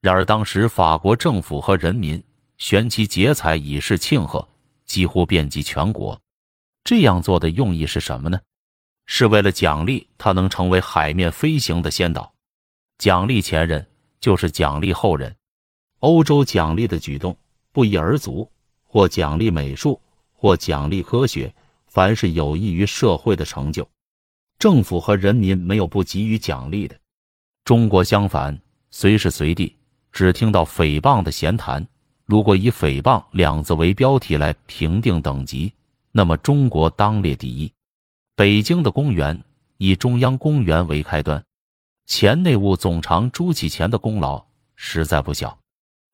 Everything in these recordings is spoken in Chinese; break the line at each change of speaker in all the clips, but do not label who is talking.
然而当时法国政府和人民悬旗结彩以示庆贺，几乎遍及全国。这样做的用意是什么呢？是为了奖励他能成为海面飞行的先导，奖励前人就是奖励后人。欧洲奖励的举动不一而足，或奖励美术，或奖励科学，凡是有益于社会的成就，政府和人民没有不给予奖励的。中国相反，随时随地只听到诽谤的闲谈。如果以“诽谤”两字为标题来评定等级，那么中国当列第一。北京的公园以中央公园为开端，前内务总长朱启前的功劳实在不小。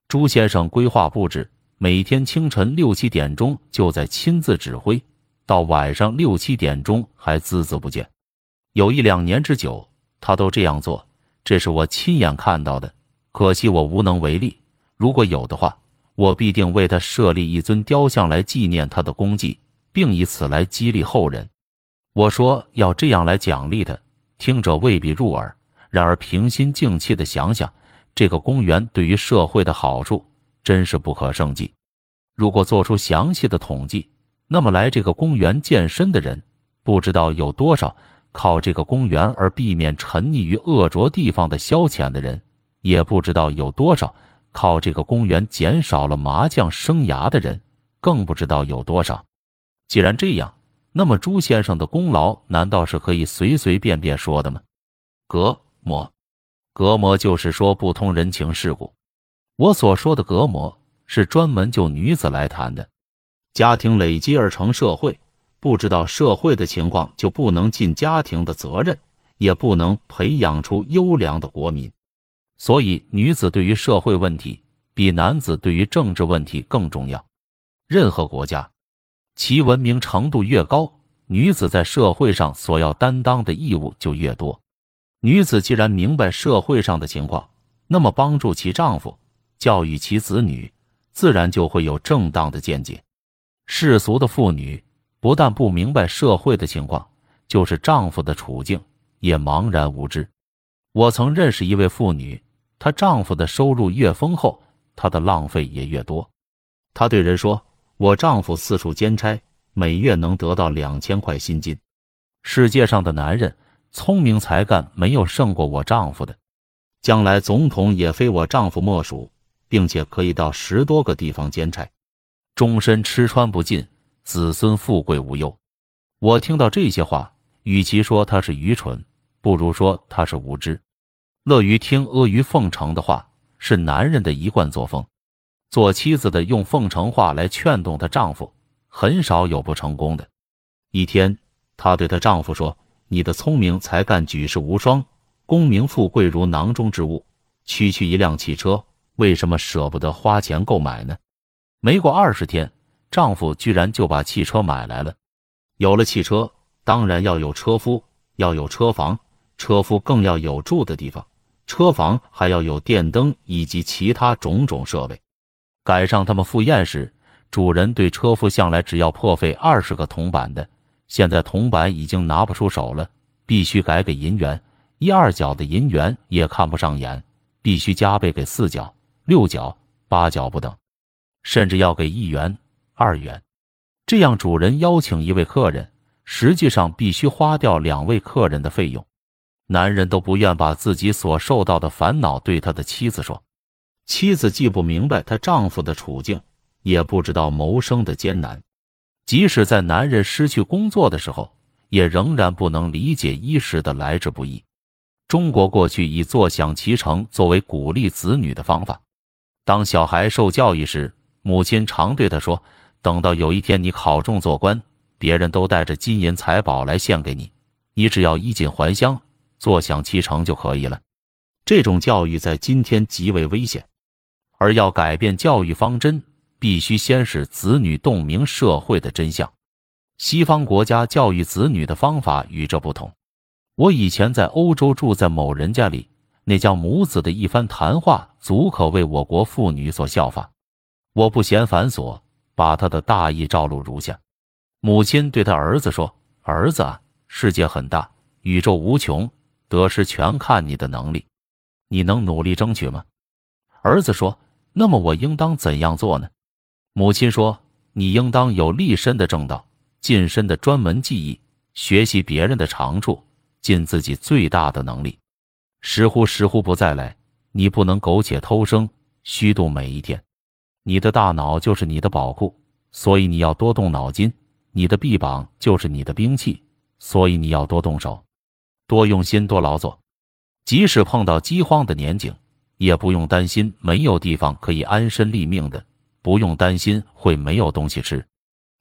朱先生规划布置，每天清晨六七点钟就在亲自指挥，到晚上六七点钟还孜孜不倦。有一两年之久，他都这样做，这是我亲眼看到的。可惜我无能为力。如果有的话，我必定为他设立一尊雕像来纪念他的功绩，并以此来激励后人。我说要这样来奖励他，听者未必入耳。然而平心静气的想想。这个公园对于社会的好处真是不可胜计。如果做出详细的统计，那么来这个公园健身的人不知道有多少；靠这个公园而避免沉溺于恶浊地方的消遣的人也不知道有多少；靠这个公园减少了麻将生涯的人更不知道有多少。既然这样，那么朱先生的功劳难道是可以随随便便说的吗？隔膜。隔膜就是说不通人情世故。我所说的隔膜是专门就女子来谈的。家庭累积而成社会，不知道社会的情况，就不能尽家庭的责任，也不能培养出优良的国民。所以，女子对于社会问题比男子对于政治问题更重要。任何国家，其文明程度越高，女子在社会上所要担当的义务就越多。女子既然明白社会上的情况，那么帮助其丈夫、教育其子女，自然就会有正当的见解。世俗的妇女不但不明白社会的情况，就是丈夫的处境也茫然无知。我曾认识一位妇女，她丈夫的收入越丰厚，她的浪费也越多。她对人说：“我丈夫四处兼差，每月能得到两千块薪金。”世界上的男人。聪明才干没有胜过我丈夫的，将来总统也非我丈夫莫属，并且可以到十多个地方兼差，终身吃穿不尽，子孙富贵无忧。我听到这些话，与其说他是愚蠢，不如说他是无知。乐于听阿谀奉承的话是男人的一贯作风，做妻子的用奉承话来劝动她丈夫，很少有不成功的。一天，她对她丈夫说。你的聪明才干举世无双，功名富贵如囊中之物。区区一辆汽车，为什么舍不得花钱购买呢？没过二十天，丈夫居然就把汽车买来了。有了汽车，当然要有车夫，要有车房，车夫更要有住的地方，车房还要有电灯以及其他种种设备。赶上他们赴宴时，主人对车夫向来只要破费二十个铜板的。现在铜板已经拿不出手了，必须改给银元，一二角的银元也看不上眼，必须加倍给四角、六角、八角不等，甚至要给一元、二元。这样主人邀请一位客人，实际上必须花掉两位客人的费用。男人都不愿把自己所受到的烦恼对他的妻子说，妻子既不明白她丈夫的处境，也不知道谋生的艰难。即使在男人失去工作的时候，也仍然不能理解衣食的来之不易。中国过去以坐享其成作为鼓励子女的方法。当小孩受教育时，母亲常对他说：“等到有一天你考中做官，别人都带着金银财宝来献给你，你只要衣锦还乡，坐享其成就可以了。”这种教育在今天极为危险，而要改变教育方针。必须先使子女洞明社会的真相。西方国家教育子女的方法与这不同。我以前在欧洲住在某人家里，那家母子的一番谈话，足可为我国妇女所效法。我不嫌繁琐，把他的大意照录如下：母亲对他儿子说：“儿子啊，世界很大，宇宙无穷，得失全看你的能力。你能努力争取吗？”儿子说：“那么我应当怎样做呢？”母亲说：“你应当有立身的正道，近身的专门技艺，学习别人的长处，尽自己最大的能力。时乎时乎不再来，你不能苟且偷生，虚度每一天。你的大脑就是你的宝库，所以你要多动脑筋；你的臂膀就是你的兵器，所以你要多动手，多用心，多劳作。即使碰到饥荒的年景。”也不用担心没有地方可以安身立命的，不用担心会没有东西吃。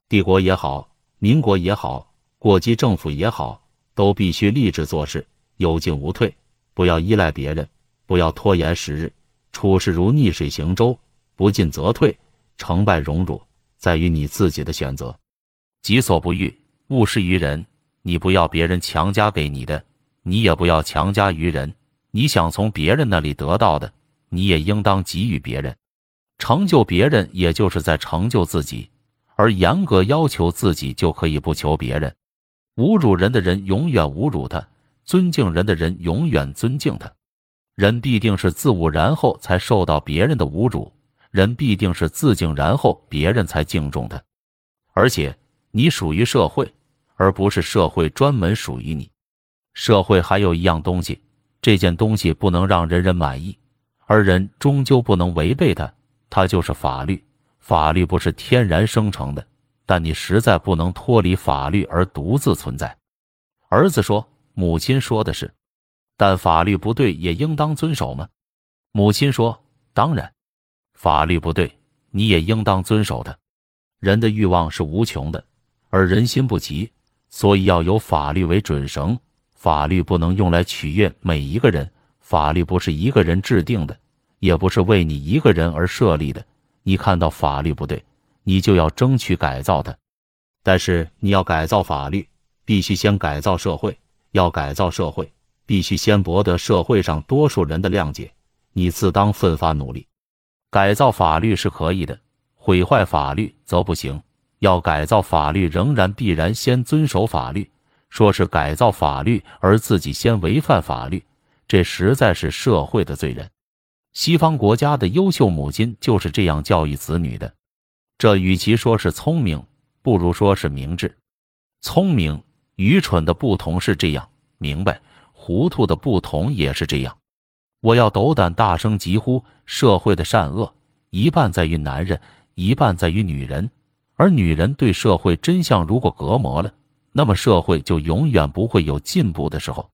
帝国也好，民国也好，过激政府也好，都必须立志做事，有进无退，不要依赖别人，不要拖延时日。处事如逆水行舟，不进则退，成败荣辱在于你自己的选择。己所不欲，勿施于人。你不要别人强加给你的，你也不要强加于人。你想从别人那里得到的，你也应当给予别人。成就别人，也就是在成就自己；而严格要求自己，就可以不求别人。侮辱人的人永远侮辱他，尊敬人的人永远尊敬他。人必定是自侮，然后才受到别人的侮辱；人必定是自敬，然后别人才敬重他。而且，你属于社会，而不是社会专门属于你。社会还有一样东西。这件东西不能让人人满意，而人终究不能违背它。它就是法律。法律不是天然生成的，但你实在不能脱离法律而独自存在。儿子说：“母亲说的是，但法律不对也应当遵守吗？”母亲说：“当然，法律不对，你也应当遵守它。人的欲望是无穷的，而人心不齐，所以要有法律为准绳。”法律不能用来取悦每一个人，法律不是一个人制定的，也不是为你一个人而设立的。你看到法律不对，你就要争取改造它。但是你要改造法律，必须先改造社会。要改造社会，必须先博得社会上多数人的谅解。你自当奋发努力。改造法律是可以的，毁坏法律则不行。要改造法律，仍然必然先遵守法律。说是改造法律，而自己先违反法律，这实在是社会的罪人。西方国家的优秀母亲就是这样教育子女的。这与其说是聪明，不如说是明智。聪明、愚蠢的不同是这样，明白、糊涂的不同也是这样。我要斗胆大声疾呼：社会的善恶一半在于男人，一半在于女人，而女人对社会真相如果隔膜了。那么社会就永远不会有进步的时候。